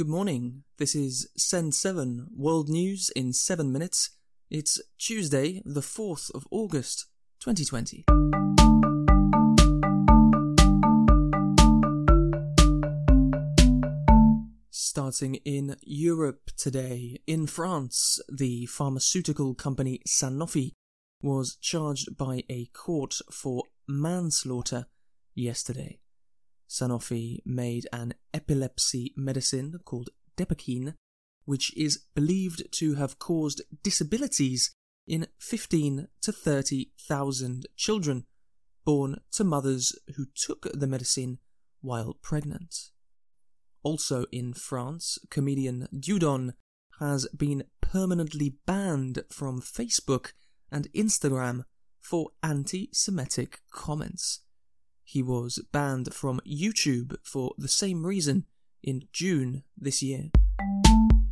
Good morning. This is Send 7 World News in 7 minutes. It's Tuesday, the 4th of August, 2020. Starting in Europe today, in France, the pharmaceutical company Sanofi was charged by a court for manslaughter yesterday. Sanofi made an epilepsy medicine called Depakine, which is believed to have caused disabilities in 15 to 30,000 children born to mothers who took the medicine while pregnant. Also in France, comedian Dieudonné has been permanently banned from Facebook and Instagram for anti Semitic comments. He was banned from YouTube for the same reason in June this year.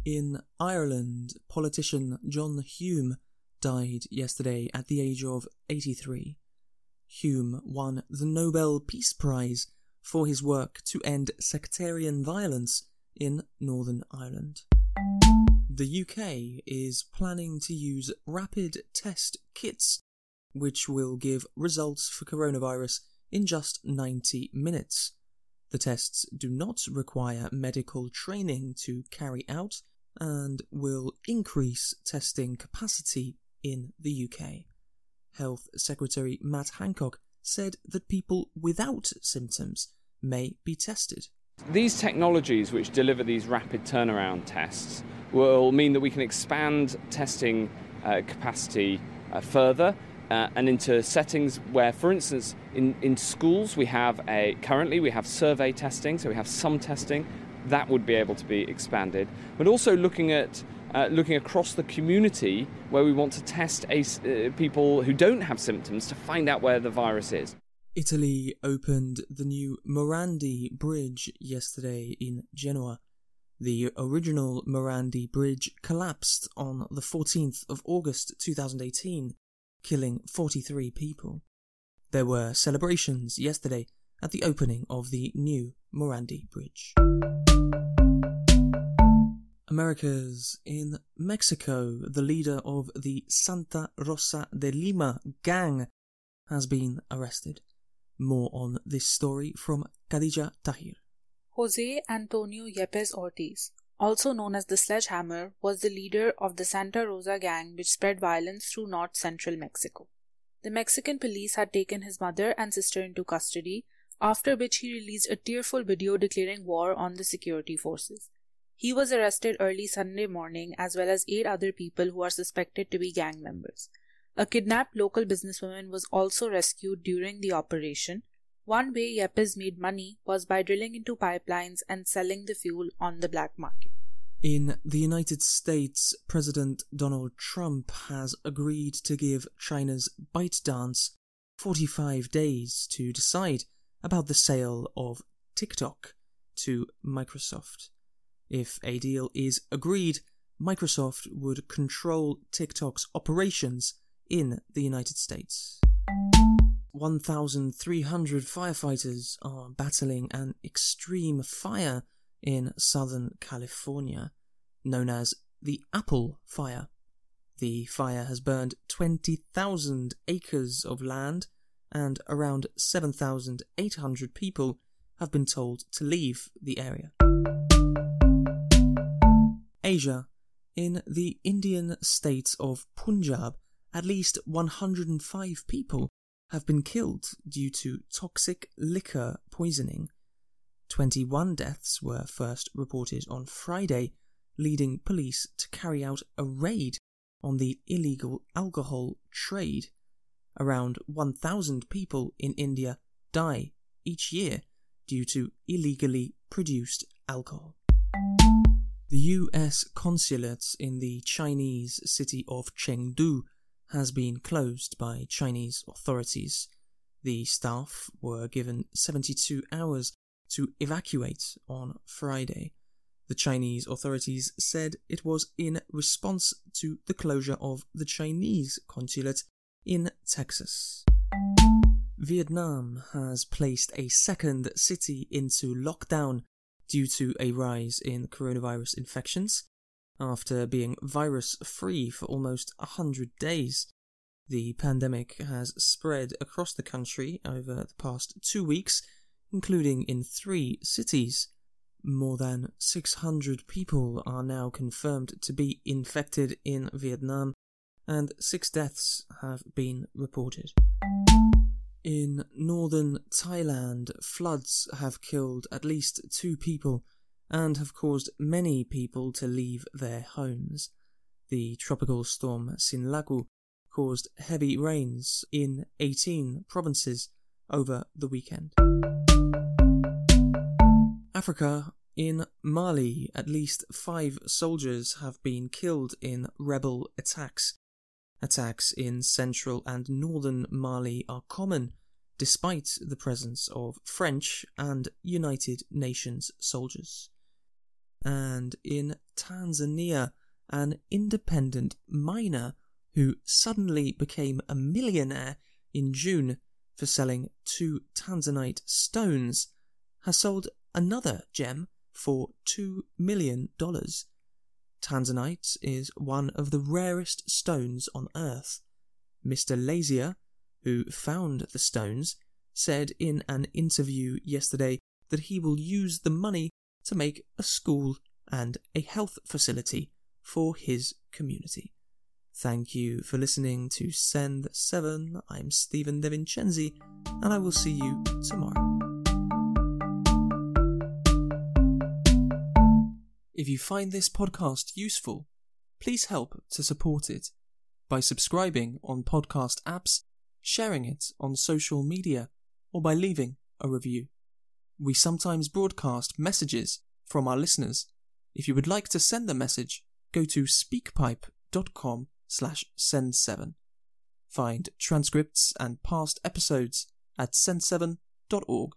In Ireland, politician John Hume died yesterday at the age of 83. Hume won the Nobel Peace Prize for his work to end sectarian violence in Northern Ireland. The UK is planning to use rapid test kits, which will give results for coronavirus in just 90 minutes. The tests do not require medical training to carry out and will increase testing capacity in the UK. Health Secretary Matt Hancock said that people without symptoms may be tested. These technologies, which deliver these rapid turnaround tests, will mean that we can expand testing uh, capacity uh, further uh, and into settings where, for instance, in, in schools we have a currently we have survey testing, so we have some testing that would be able to be expanded, but also looking at uh, looking across the community where we want to test uh, people who don't have symptoms to find out where the virus is. Italy opened the new Morandi Bridge yesterday in Genoa. The original Morandi Bridge collapsed on the 14th of August 2018 killing 43 people. There were celebrations yesterday at the opening of the new Morandi Bridge. Americas in Mexico, the leader of the Santa Rosa de Lima gang has been arrested. More on this story from Khadija Tahir. Jose Antonio Yepes Ortiz, also known as the Sledgehammer, was the leader of the Santa Rosa gang which spread violence through north central Mexico. The Mexican police had taken his mother and sister into custody, after which he released a tearful video declaring war on the security forces. He was arrested early Sunday morning as well as eight other people who are suspected to be gang members. A kidnapped local businesswoman was also rescued during the operation, one way Yepes made money was by drilling into pipelines and selling the fuel on the black market. In the United States, President Donald Trump has agreed to give China's ByteDance 45 days to decide about the sale of TikTok to Microsoft. If a deal is agreed, Microsoft would control TikTok's operations in the United States. 1,300 firefighters are battling an extreme fire in Southern California, known as the Apple Fire. The fire has burned 20,000 acres of land, and around 7,800 people have been told to leave the area. Asia. In the Indian state of Punjab, at least 105 people have been killed due to toxic liquor poisoning. 21 deaths were first reported on Friday, leading police to carry out a raid on the illegal alcohol trade. Around 1,000 people in India die each year due to illegally produced alcohol. The US consulate in the Chinese city of Chengdu has been closed by Chinese authorities. The staff were given 72 hours to evacuate on Friday. The Chinese authorities said it was in response to the closure of the Chinese consulate in Texas. Vietnam has placed a second city into lockdown due to a rise in coronavirus infections. After being virus free for almost 100 days, the pandemic has spread across the country over the past two weeks, including in three cities. More than 600 people are now confirmed to be infected in Vietnam, and six deaths have been reported. In northern Thailand, floods have killed at least two people and have caused many people to leave their homes. The tropical storm Sinlaku caused heavy rains in 18 provinces over the weekend. Africa. In Mali, at least five soldiers have been killed in rebel attacks. Attacks in central and northern Mali are common, despite the presence of French and United Nations soldiers. And in Tanzania, an independent miner who suddenly became a millionaire in June for selling two tanzanite stones has sold another gem for $2 million. Tanzanite is one of the rarest stones on Earth. Mr. Laizer, who found the stones, said in an interview yesterday that he will use the money to make a school and a health facility for his community. Thank you for listening to Send 7. I'm Stephen DeVincenzi, and I will see you tomorrow. If you find this podcast useful, please help to support it by subscribing on podcast apps, sharing it on social media, or by leaving a review. We sometimes broadcast messages from our listeners. If you would like to send a message, go to speakpipe.com slash send7. Find transcripts and past episodes at send7.org.